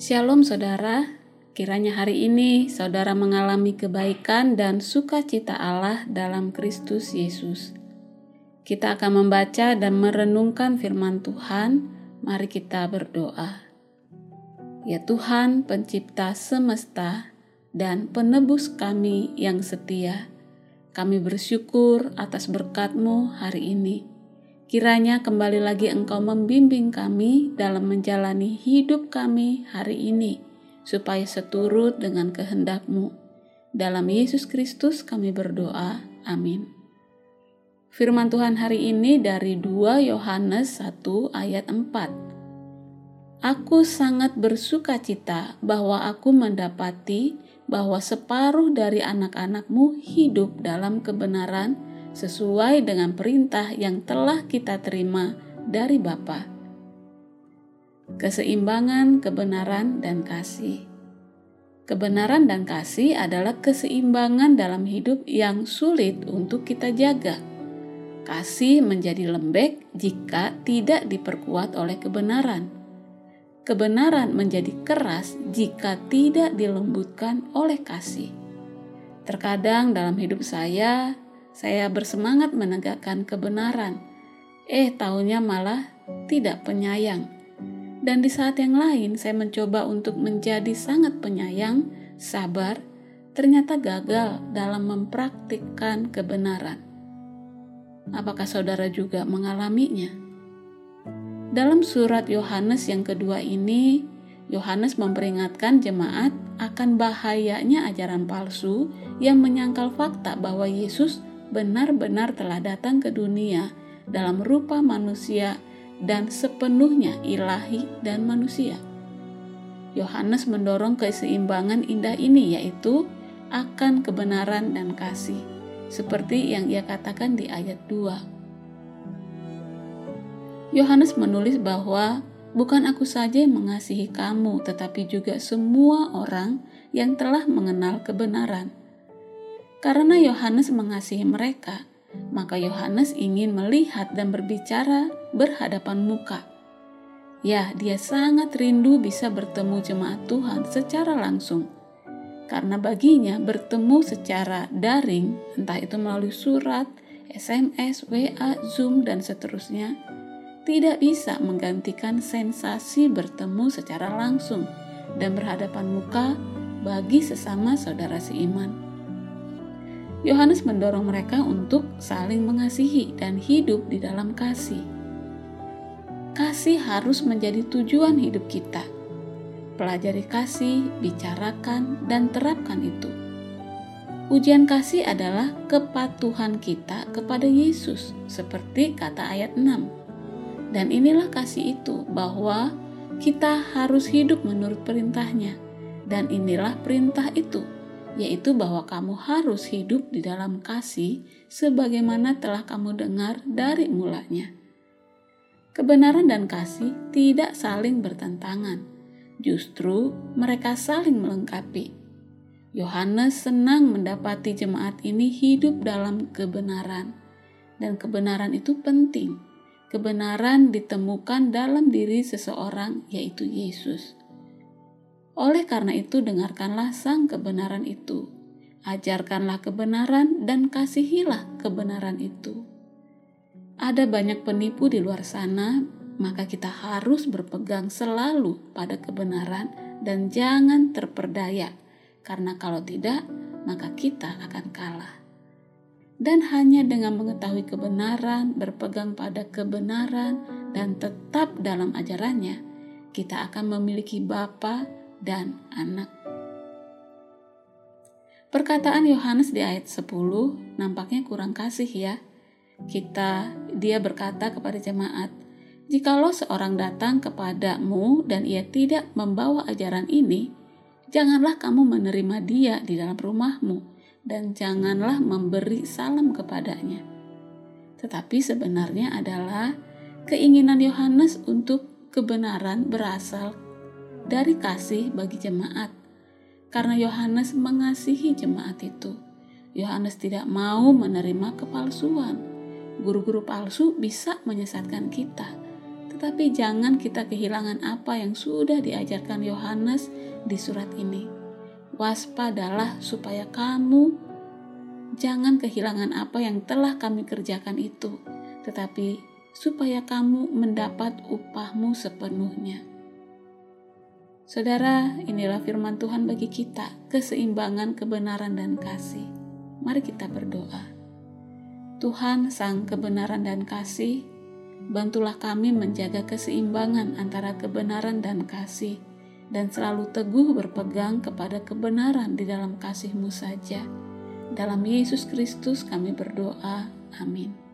Shalom saudara, kiranya hari ini saudara mengalami kebaikan dan sukacita Allah dalam Kristus Yesus. Kita akan membaca dan merenungkan firman Tuhan, mari kita berdoa. Ya Tuhan pencipta semesta dan penebus kami yang setia, kami bersyukur atas berkat-Mu hari ini. Kiranya kembali lagi Engkau membimbing kami dalam menjalani hidup kami hari ini, supaya seturut dengan kehendak-Mu. Dalam Yesus Kristus kami berdoa. Amin. Firman Tuhan hari ini dari 2 Yohanes 1 ayat 4. Aku sangat bersuka cita bahwa aku mendapati bahwa separuh dari anak-anakmu hidup dalam kebenaran sesuai dengan perintah yang telah kita terima dari Bapa. Keseimbangan, kebenaran, dan kasih. Kebenaran dan kasih adalah keseimbangan dalam hidup yang sulit untuk kita jaga. Kasih menjadi lembek jika tidak diperkuat oleh kebenaran. Kebenaran menjadi keras jika tidak dilembutkan oleh kasih. Terkadang dalam hidup saya, saya bersemangat menegakkan kebenaran. Eh, tahunya malah tidak penyayang. Dan di saat yang lain saya mencoba untuk menjadi sangat penyayang, sabar, ternyata gagal dalam mempraktikkan kebenaran. Apakah saudara juga mengalaminya? Dalam surat Yohanes yang kedua ini, Yohanes memperingatkan jemaat akan bahayanya ajaran palsu yang menyangkal fakta bahwa Yesus benar-benar telah datang ke dunia dalam rupa manusia dan sepenuhnya ilahi dan manusia. Yohanes mendorong keseimbangan indah ini yaitu akan kebenaran dan kasih, seperti yang ia katakan di ayat 2. Yohanes menulis bahwa bukan aku saja yang mengasihi kamu, tetapi juga semua orang yang telah mengenal kebenaran. Karena Yohanes mengasihi mereka, maka Yohanes ingin melihat dan berbicara berhadapan muka. Ya, dia sangat rindu bisa bertemu jemaat Tuhan secara langsung. Karena baginya bertemu secara daring, entah itu melalui surat, SMS, WA, Zoom, dan seterusnya, tidak bisa menggantikan sensasi bertemu secara langsung dan berhadapan muka bagi sesama saudara seiman. Yohanes mendorong mereka untuk saling mengasihi dan hidup di dalam kasih. Kasih harus menjadi tujuan hidup kita. Pelajari kasih, bicarakan, dan terapkan itu. Ujian kasih adalah kepatuhan kita kepada Yesus, seperti kata ayat 6. Dan inilah kasih itu, bahwa kita harus hidup menurut perintahnya. Dan inilah perintah itu, yaitu bahwa kamu harus hidup di dalam kasih sebagaimana telah kamu dengar dari mulanya. Kebenaran dan kasih tidak saling bertentangan, justru mereka saling melengkapi. Yohanes senang mendapati jemaat ini hidup dalam kebenaran, dan kebenaran itu penting. Kebenaran ditemukan dalam diri seseorang, yaitu Yesus. Oleh karena itu, dengarkanlah sang kebenaran itu, ajarkanlah kebenaran, dan kasihilah kebenaran itu. Ada banyak penipu di luar sana, maka kita harus berpegang selalu pada kebenaran dan jangan terperdaya, karena kalau tidak, maka kita akan kalah. Dan hanya dengan mengetahui kebenaran, berpegang pada kebenaran, dan tetap dalam ajarannya, kita akan memiliki Bapa dan anak. Perkataan Yohanes di ayat 10 nampaknya kurang kasih ya. Kita dia berkata kepada jemaat, "Jikalau seorang datang kepadamu dan ia tidak membawa ajaran ini, janganlah kamu menerima dia di dalam rumahmu dan janganlah memberi salam kepadanya." Tetapi sebenarnya adalah keinginan Yohanes untuk kebenaran berasal dari kasih bagi jemaat. Karena Yohanes mengasihi jemaat itu. Yohanes tidak mau menerima kepalsuan. Guru-guru palsu bisa menyesatkan kita. tetapi jangan kita kehilangan apa yang sudah diajarkan Yohanes di surat ini. Waspadalah supaya kamu jangan kehilangan apa yang telah kami kerjakan itu, tetapi supaya kamu mendapat upahmu sepenuhnya. Saudara, inilah firman Tuhan bagi kita, keseimbangan kebenaran dan kasih. Mari kita berdoa. Tuhan, Sang Kebenaran dan Kasih, bantulah kami menjaga keseimbangan antara kebenaran dan kasih, dan selalu teguh berpegang kepada kebenaran di dalam kasih-Mu saja. Dalam Yesus Kristus kami berdoa. Amin.